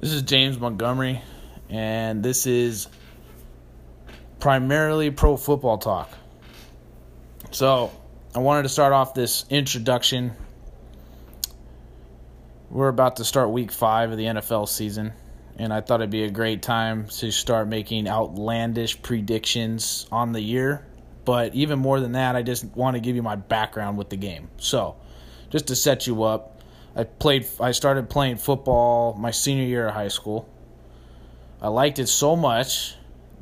This is James Montgomery, and this is primarily pro football talk. So, I wanted to start off this introduction. We're about to start week five of the NFL season, and I thought it'd be a great time to start making outlandish predictions on the year. But even more than that, I just want to give you my background with the game. So, just to set you up, I played. I started playing football my senior year of high school. I liked it so much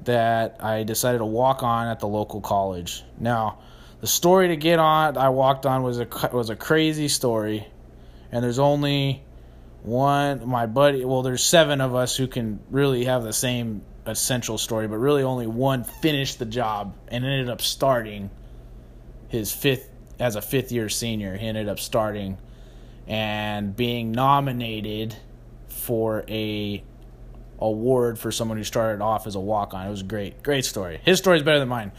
that I decided to walk on at the local college. Now, the story to get on I walked on was a was a crazy story, and there's only one my buddy. Well, there's seven of us who can really have the same essential story, but really only one finished the job and ended up starting his fifth as a fifth year senior. He ended up starting and being nominated for a award for someone who started off as a walk on. It was great. Great story. His story is better than mine.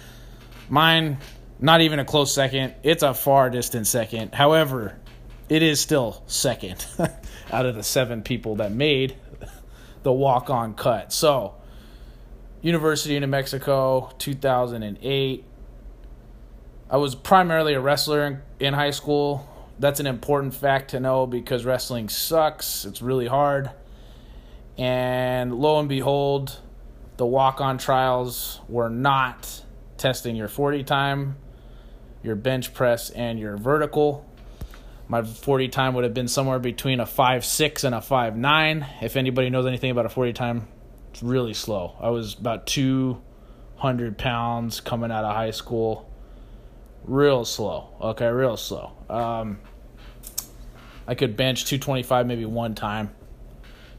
Mine, not even a close second. It's a far distant second. However, it is still second out of the seven people that made the walk on cut. So, University of New Mexico, 2008. I was primarily a wrestler in, in high school that's an important fact to know because wrestling sucks. It's really hard. And lo and behold, the walk on trials were not testing your 40 time, your bench press, and your vertical. My 40 time would have been somewhere between a 5'6 and a 5'9. If anybody knows anything about a 40 time, it's really slow. I was about 200 pounds coming out of high school. Real slow. Okay, real slow. Um, I could bench 225 maybe one time,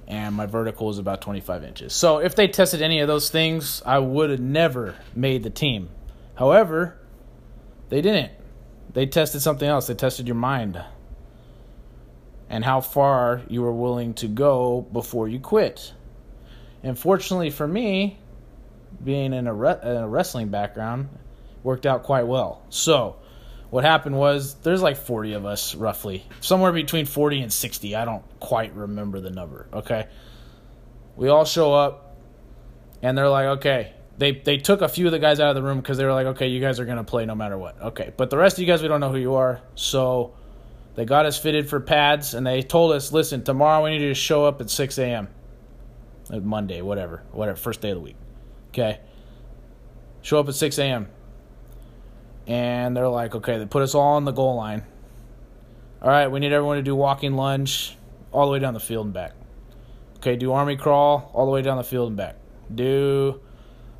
and my vertical was about 25 inches. So if they tested any of those things, I would have never made the team. However, they didn't. They tested something else. They tested your mind and how far you were willing to go before you quit. And fortunately for me, being in a, re- in a wrestling background, worked out quite well. So what happened was there's like 40 of us roughly. Somewhere between 40 and 60 i don't quite remember the number okay? We all show up and they're like okay. They they took a few of the guys out of the room because they were like okay you guys are going to play no matter what. Okay but the rest of you guys we don't know who you are. So they got us fitted for pads and they told us listen tomorrow we need you to show up at 6 a.m monday whatever whatever first day of the week okay? Show up at 6 a.m and they're like, okay, they put us all on the goal line. All right, we need everyone to do walking lunge all the way down the field and back. Okay, do army crawl all the way down the field and back. Do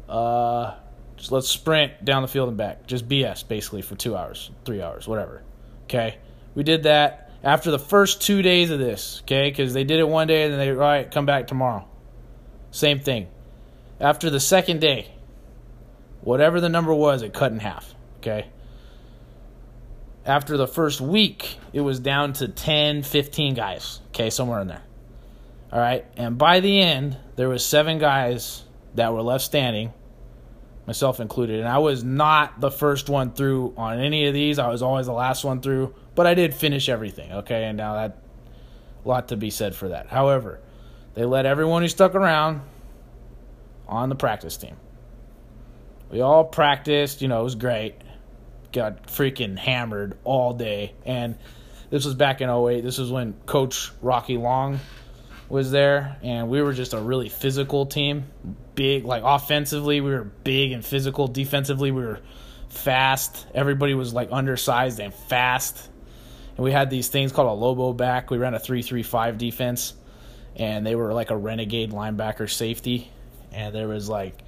uh just let's sprint down the field and back. Just BS basically for 2 hours, 3 hours, whatever. Okay? We did that after the first 2 days of this, okay? Cuz they did it one day and then they all right, come back tomorrow. Same thing. After the second day, whatever the number was, it cut in half. Okay. After the first week, it was down to 10, 15 guys. Okay, somewhere in there. All right. And by the end, there was seven guys that were left standing, myself included. And I was not the first one through on any of these. I was always the last one through, but I did finish everything. Okay. And now that, a lot to be said for that. However, they let everyone who stuck around on the practice team. We all practiced, you know, it was great got freaking hammered all day. And this was back in 08. This was when Coach Rocky Long was there, and we were just a really physical team. Big, like offensively, we were big and physical. Defensively, we were fast. Everybody was like undersized and fast. And we had these things called a Lobo back. We ran a 3 3 5 defense, and they were like a renegade linebacker safety. And there was like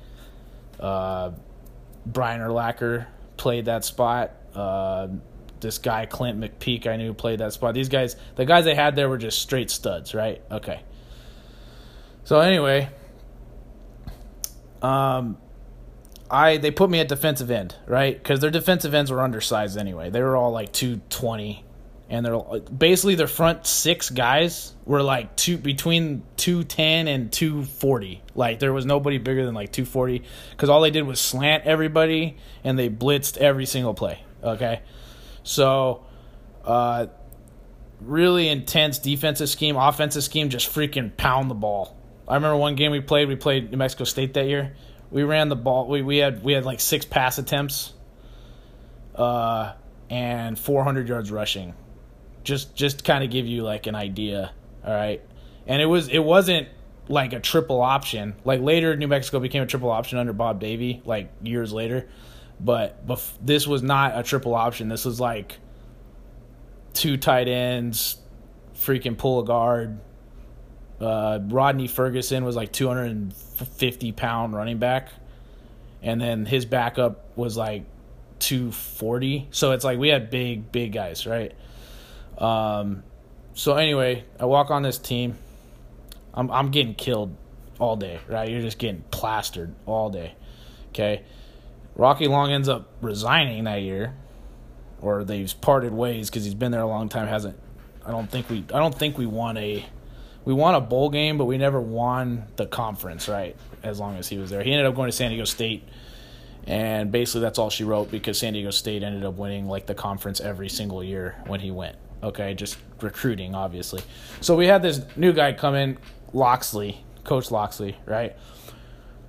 uh, Brian Urlacher played that spot. Uh, this guy Clint McPeak I knew played that spot. These guys, the guys they had there were just straight studs, right? Okay. So anyway, um, I they put me at defensive end, right? Because their defensive ends were undersized anyway. They were all like two twenty, and they're basically their front six guys were like two between two ten and two forty. Like there was nobody bigger than like two forty because all they did was slant everybody and they blitzed every single play. Okay, so uh, really intense defensive scheme, offensive scheme, just freaking pound the ball. I remember one game we played. We played New Mexico State that year. We ran the ball. We, we had we had like six pass attempts, uh, and 400 yards rushing. Just just kind of give you like an idea. All right, and it was it wasn't like a triple option. Like later, New Mexico became a triple option under Bob Davie, like years later. But bef- this was not a triple option. This was like two tight ends, freaking pull a guard. Uh, Rodney Ferguson was like 250 pound running back, and then his backup was like 240. So it's like we had big, big guys, right? Um, so anyway, I walk on this team. I'm I'm getting killed all day, right? You're just getting plastered all day. Okay. Rocky Long ends up resigning that year, or they've parted ways because he's been there a long time. Hasn't I don't think we I don't think we won a we won a bowl game, but we never won the conference, right? As long as he was there, he ended up going to San Diego State, and basically that's all she wrote because San Diego State ended up winning like the conference every single year when he went. Okay, just recruiting, obviously. So we had this new guy come in, Locksley, Coach Locksley, right?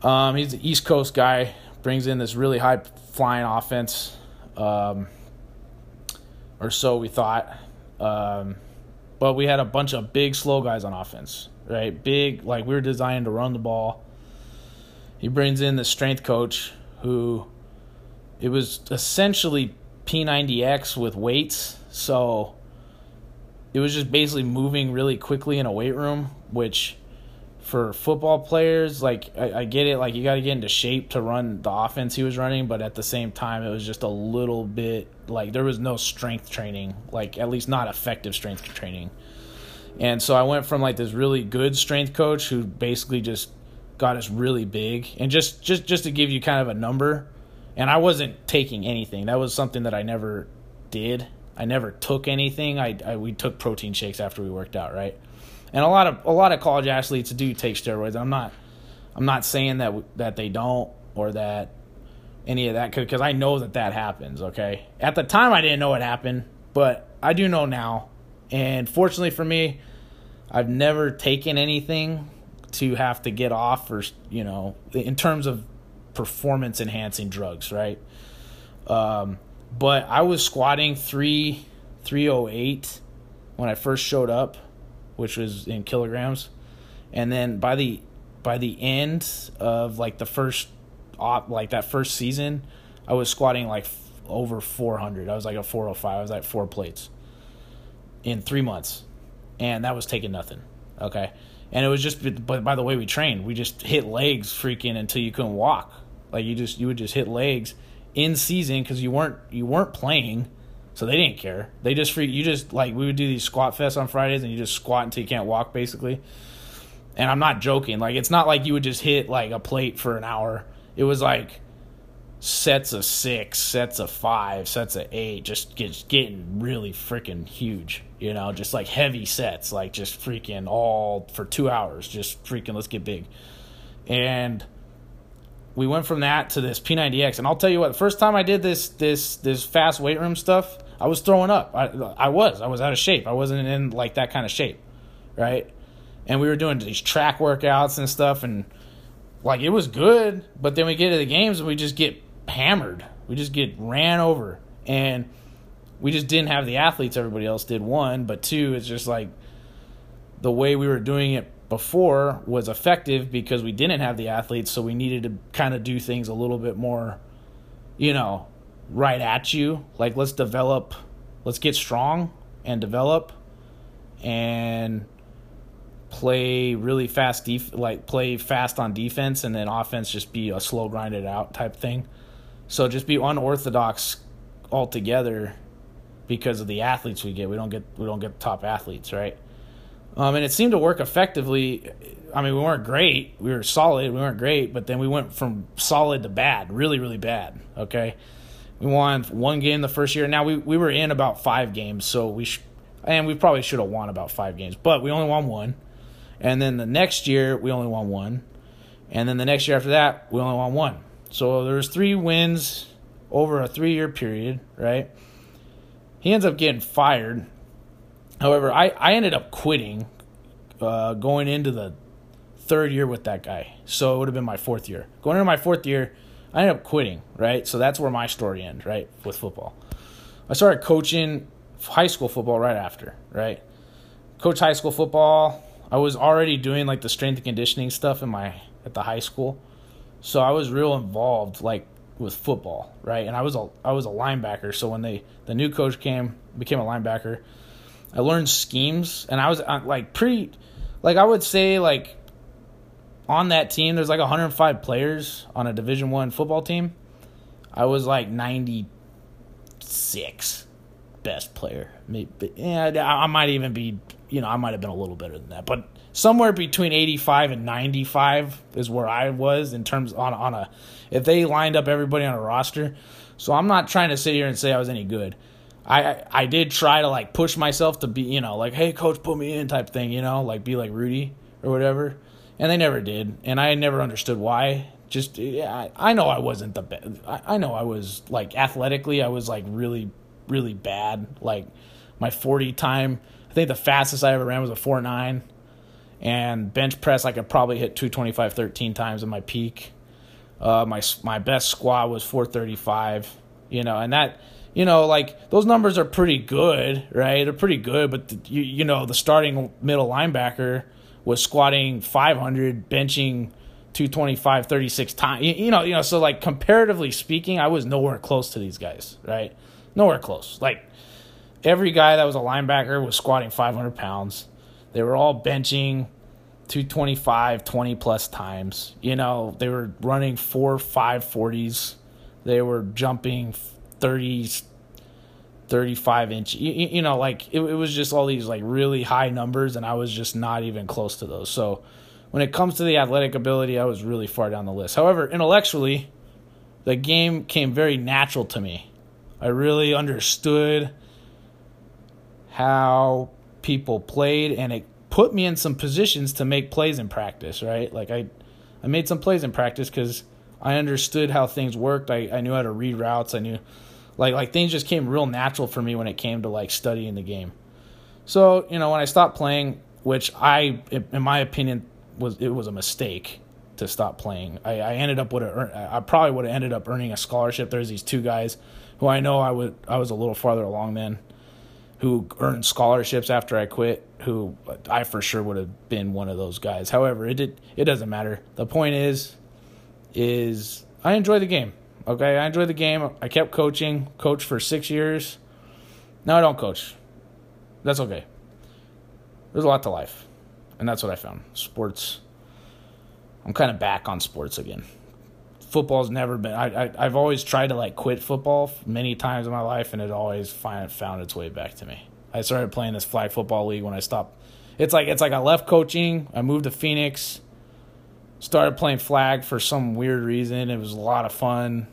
Um, he's the East Coast guy, brings in this really high flying offense, um, or so we thought. Um, but we had a bunch of big, slow guys on offense, right? Big, like we were designed to run the ball. He brings in the strength coach who it was essentially P90X with weights. So it was just basically moving really quickly in a weight room, which for football players, like I, I get it, like you got to get into shape to run the offense he was running, but at the same time, it was just a little bit like there was no strength training, like at least not effective strength training. And so I went from like this really good strength coach who basically just got us really big, and just just just to give you kind of a number, and I wasn't taking anything. That was something that I never did. I never took anything. I, I we took protein shakes after we worked out, right? and a lot of a lot of college athletes do take steroids. I'm not I'm not saying that that they don't or that any of that because I know that that happens. Okay, at the time I didn't know it happened, but I do know now. And fortunately for me, I've never taken anything to have to get off or you know in terms of performance enhancing drugs, right? Um, but I was squatting three three oh eight when I first showed up which was in kilograms, and then by the by the end of like the first op like that first season, I was squatting like f- over 400. I was like a 405. I was like four plates in three months, and that was taking nothing. Okay, and it was just but by the way we trained, we just hit legs freaking until you couldn't walk. Like you just you would just hit legs in season because you weren't you weren't playing so they didn't care. They just free you just like we would do these squat fests on Fridays and you just squat until you can't walk basically. And I'm not joking. Like it's not like you would just hit like a plate for an hour. It was like sets of six, sets of five, sets of eight, just get, getting really freaking huge. You know, just like heavy sets, like just freaking all for two hours. Just freaking let's get big. And we went from that to this P90X, and I'll tell you what. The first time I did this this this fast weight room stuff, I was throwing up. I I was I was out of shape. I wasn't in like that kind of shape, right? And we were doing these track workouts and stuff, and like it was good. But then we get to the games and we just get hammered. We just get ran over, and we just didn't have the athletes everybody else did. One, but two, it's just like the way we were doing it before was effective because we didn't have the athletes, so we needed to kind of do things a little bit more, you know, right at you. Like let's develop, let's get strong and develop, and play really fast def- like play fast on defense and then offense just be a slow grinded out type thing. So just be unorthodox altogether because of the athletes we get. We don't get we don't get top athletes, right? Um, and it seemed to work effectively. I mean, we weren't great. We were solid. We weren't great, but then we went from solid to bad, really, really bad. Okay, we won one game the first year. Now we we were in about five games, so we sh- and we probably should have won about five games, but we only won one. And then the next year we only won one, and then the next year after that we only won one. So there was three wins over a three year period, right? He ends up getting fired However, I, I ended up quitting uh, going into the third year with that guy. So it would have been my fourth year. Going into my fourth year, I ended up quitting, right? So that's where my story ends, right? With football. I started coaching high school football right after, right? Coach high school football. I was already doing like the strength and conditioning stuff in my at the high school. So I was real involved like with football, right? And I was a I was a linebacker. So when they the new coach came, became a linebacker, I learned schemes and I was uh, like pretty like I would say like on that team there's like 105 players on a division 1 football team. I was like 96 best player. Maybe yeah, I might even be, you know, I might have been a little better than that. But somewhere between 85 and 95 is where I was in terms on on a if they lined up everybody on a roster. So I'm not trying to sit here and say I was any good. I I did try to like push myself to be, you know, like hey coach put me in type thing, you know, like be like Rudy or whatever. And they never did, and I never understood why. Just yeah, I, I know I wasn't the best. I, I know I was like athletically, I was like really really bad. Like my 40 time, I think the fastest I ever ran was a 4 9 and bench press I could probably hit 225 13 times in my peak. Uh, my my best squat was 435, you know, and that you know like those numbers are pretty good, right? They're pretty good, but the, you you know the starting middle linebacker was squatting 500, benching 225 36 times. You, you know, you know, so like comparatively speaking, I was nowhere close to these guys, right? Nowhere close. Like every guy that was a linebacker was squatting 500 pounds. They were all benching 225, 20 plus times. You know, they were running four, five 40s. They were jumping 30s, 35 inch. You, you know, like it, it was just all these like really high numbers, and I was just not even close to those. So when it comes to the athletic ability, I was really far down the list. However, intellectually, the game came very natural to me. I really understood how people played and it put me in some positions to make plays in practice, right? Like I I made some plays in practice cuz I understood how things worked. I, I knew how to read routes. I knew like like things just came real natural for me when it came to like studying the game. So, you know, when I stopped playing, which I in my opinion was it was a mistake to stop playing. I, I ended up with a I probably would have ended up earning a scholarship. There's these two guys who I know I would I was a little farther along then who earned scholarships after I quit, who I for sure would have been one of those guys. However, it did, it doesn't matter. The point is is I enjoy the game. Okay, I enjoy the game. I kept coaching, coached for 6 years. Now I don't coach. That's okay. There's a lot to life. And that's what I found. Sports I'm kind of back on sports again football's never been. I, I I've always tried to like quit football many times in my life, and it always find, found its way back to me. I started playing this flag football league when I stopped. It's like it's like I left coaching. I moved to Phoenix. Started playing flag for some weird reason. It was a lot of fun.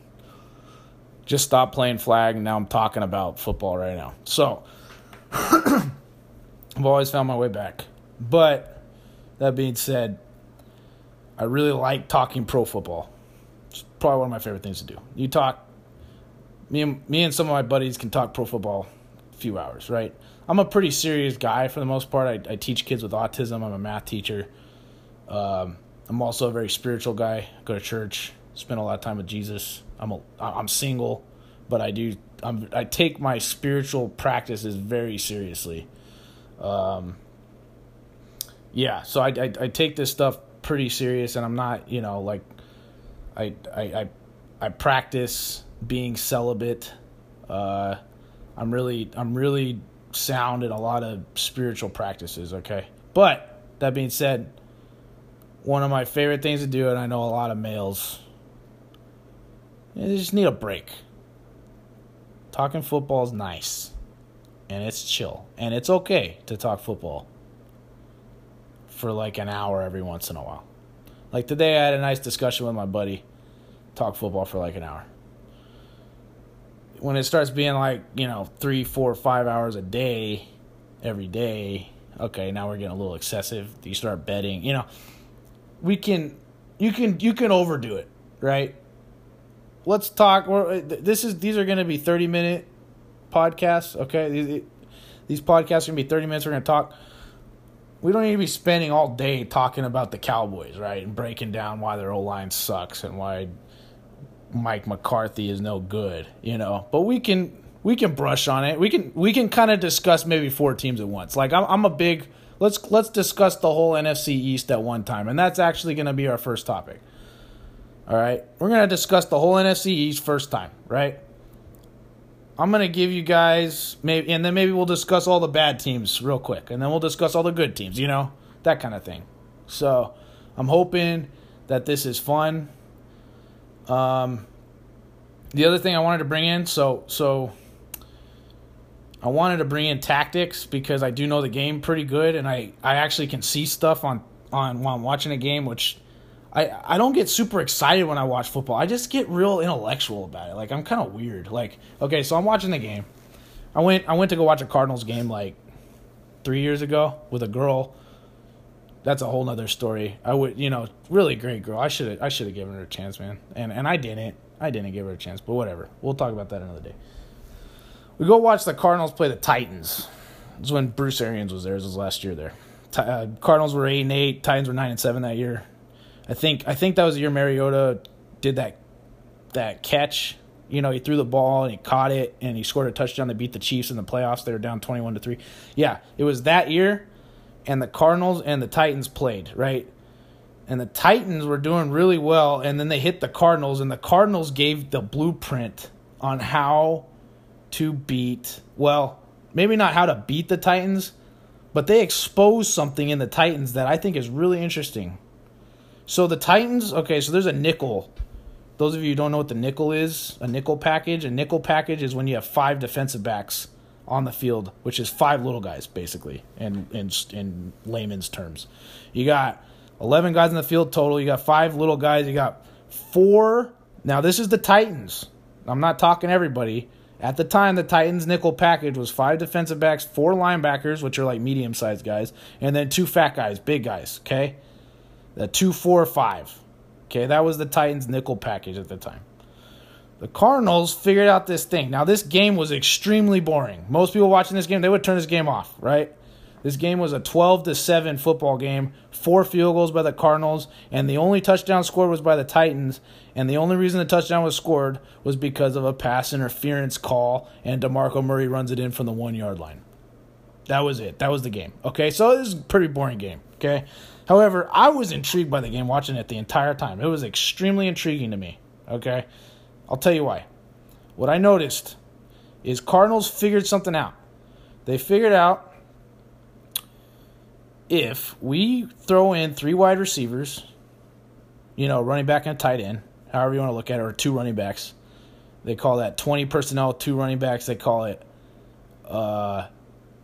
Just stopped playing flag, and now I'm talking about football right now. So I've always found my way back. But that being said, I really like talking pro football It's probably one of my favorite things to do. You talk, me and me and some of my buddies can talk pro football a few hours, right? I'm a pretty serious guy for the most part. I, I teach kids with autism. I'm a math teacher. Um, I'm also a very spiritual guy. Go to church, spend a lot of time with Jesus. I'm a I'm single, but I do I'm, I take my spiritual practices very seriously. Um, yeah, so I, I I take this stuff pretty serious, and I'm not you know like I I I, I practice being celibate. Uh, I'm really I'm really sound in a lot of spiritual practices. Okay, but that being said, one of my favorite things to do, and I know a lot of males, they just need a break. Talking football is nice, and it's chill, and it's okay to talk football for like an hour every once in a while. Like today, I had a nice discussion with my buddy. Talk football for like an hour. When it starts being like you know three, four, five hours a day, every day, okay, now we're getting a little excessive. You start betting, you know. We can, you can, you can overdo it, right? Let's talk. Uh, this is these are going to be thirty minute podcasts. Okay, these, these podcasts are going to be thirty minutes. We're going to talk we don't need to be spending all day talking about the Cowboys, right? And breaking down why their O line sucks and why Mike McCarthy is no good, you know. But we can we can brush on it. We can we can kind of discuss maybe four teams at once. Like I'm I'm a big let's let's discuss the whole NFC East at one time, and that's actually going to be our first topic. All right, we're going to discuss the whole NFC East first time, right? I'm going to give you guys maybe, and then maybe we'll discuss all the bad teams real quick, and then we'll discuss all the good teams, you know, that kind of thing. So I'm hoping that this is fun. Um, the other thing I wanted to bring in, so so I wanted to bring in tactics because I do know the game pretty good, and I, I actually can see stuff on, on while I'm watching a game, which I I don't get super excited when I watch football. I just get real intellectual about it. Like I'm kind of weird. Like okay, so I'm watching the game. I went I went to go watch a Cardinals game like three years ago with a girl. That's a whole nother story. I would you know really great girl. I should I should have given her a chance, man. And and I didn't. I didn't give her a chance, but whatever. We'll talk about that another day. We go watch the Cardinals play the Titans. It's when Bruce Arians was there. It was his last year there. Uh, Cardinals were eight and eight. Titans were nine and seven that year. I think I think that was the year Mariota did that that catch. You know, he threw the ball and he caught it and he scored a touchdown to beat the Chiefs in the playoffs. They were down twenty one to three. Yeah, it was that year, and the Cardinals and the Titans played right. And the Titans were doing really well, and then they hit the Cardinals, and the Cardinals gave the blueprint on how to beat, well, maybe not how to beat the Titans, but they exposed something in the Titans that I think is really interesting. So the Titans, okay, so there's a nickel. Those of you who don't know what the nickel is, a nickel package, a nickel package is when you have five defensive backs on the field, which is five little guys basically, in in in layman's terms. You got 11 guys in the field total, you got five little guys, you got four. Now this is the Titans. I'm not talking everybody. At the time, the Titans' nickel package was five defensive backs, four linebackers, which are like medium sized guys, and then two fat guys, big guys, okay? The two, four, five. Okay, that was the Titans nickel package at the time. The Cardinals figured out this thing. Now, this game was extremely boring. Most people watching this game, they would turn this game off, right? This game was a 12 to 7 football game, four field goals by the Cardinals, and the only touchdown scored was by the Titans. And the only reason the touchdown was scored was because of a pass interference call, and DeMarco Murray runs it in from the one yard line. That was it. That was the game. Okay, so this is a pretty boring game. Okay, However, I was intrigued by the game watching it the entire time. It was extremely intriguing to me. Okay? I'll tell you why. What I noticed is Cardinals figured something out. They figured out if we throw in three wide receivers, you know, running back and tight end, however you want to look at it, or two running backs. They call that 20 personnel, two running backs. They call it uh,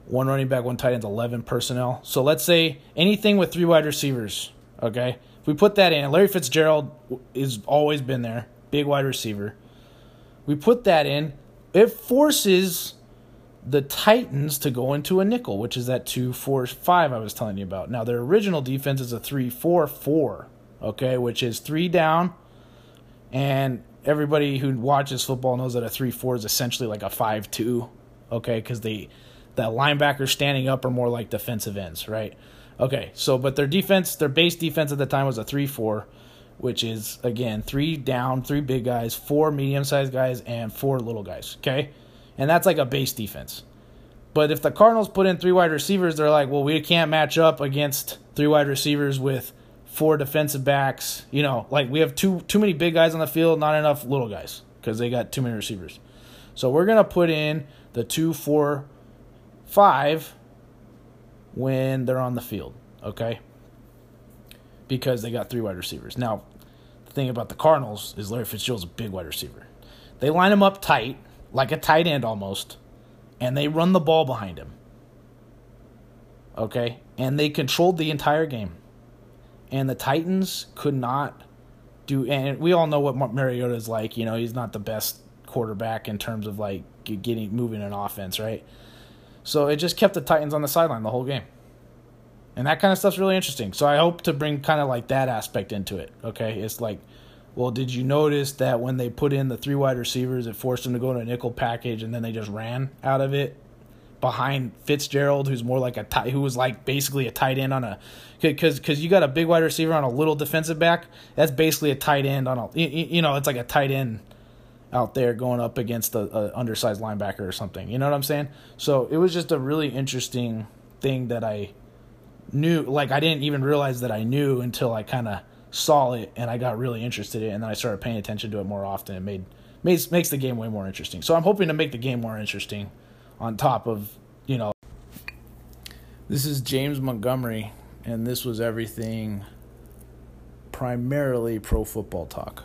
one running back, one tight end, 11 personnel. So let's say anything with three wide receivers, okay? If we put that in, Larry Fitzgerald has always been there, big wide receiver. We put that in, it forces the Titans to go into a nickel, which is that 2 4 5 I was telling you about. Now, their original defense is a 3 4 4, okay, which is three down. And everybody who watches football knows that a 3 4 is essentially like a 5 2, okay, because the linebackers standing up are more like defensive ends, right? Okay, so but their defense, their base defense at the time was a 3 4, which is, again, three down, three big guys, four medium sized guys, and four little guys, okay? And that's like a base defense. But if the Cardinals put in three wide receivers, they're like, well, we can't match up against three wide receivers with four defensive backs. You know, like we have too too many big guys on the field, not enough little guys because they got too many receivers. So we're gonna put in the two four five when they're on the field, okay? Because they got three wide receivers. Now, the thing about the Cardinals is Larry Fitzgerald's a big wide receiver. They line him up tight, like a tight end almost, and they run the ball behind him. Okay? And they controlled the entire game. And the Titans could not do and we all know what Mariota is like, you know, he's not the best quarterback in terms of like getting moving an offense, right? So it just kept the Titans on the sideline the whole game. And that kind of stuff's really interesting. So I hope to bring kind of like that aspect into it. Okay. It's like, well, did you notice that when they put in the three wide receivers, it forced them to go to a nickel package and then they just ran out of it behind Fitzgerald, who's more like a tight, who was like basically a tight end on a, because because you got a big wide receiver on a little defensive back. That's basically a tight end on a, you, know, it's like a tight end out there going up against a, a undersized linebacker or something. You know what I'm saying? So it was just a really interesting thing that I knew. Like I didn't even realize that I knew until I kind of saw it and I got really interested in it, and then I started paying attention to it more often. It made makes makes the game way more interesting. So I'm hoping to make the game more interesting on top of, you know, this is James Montgomery and this was everything primarily pro football talk.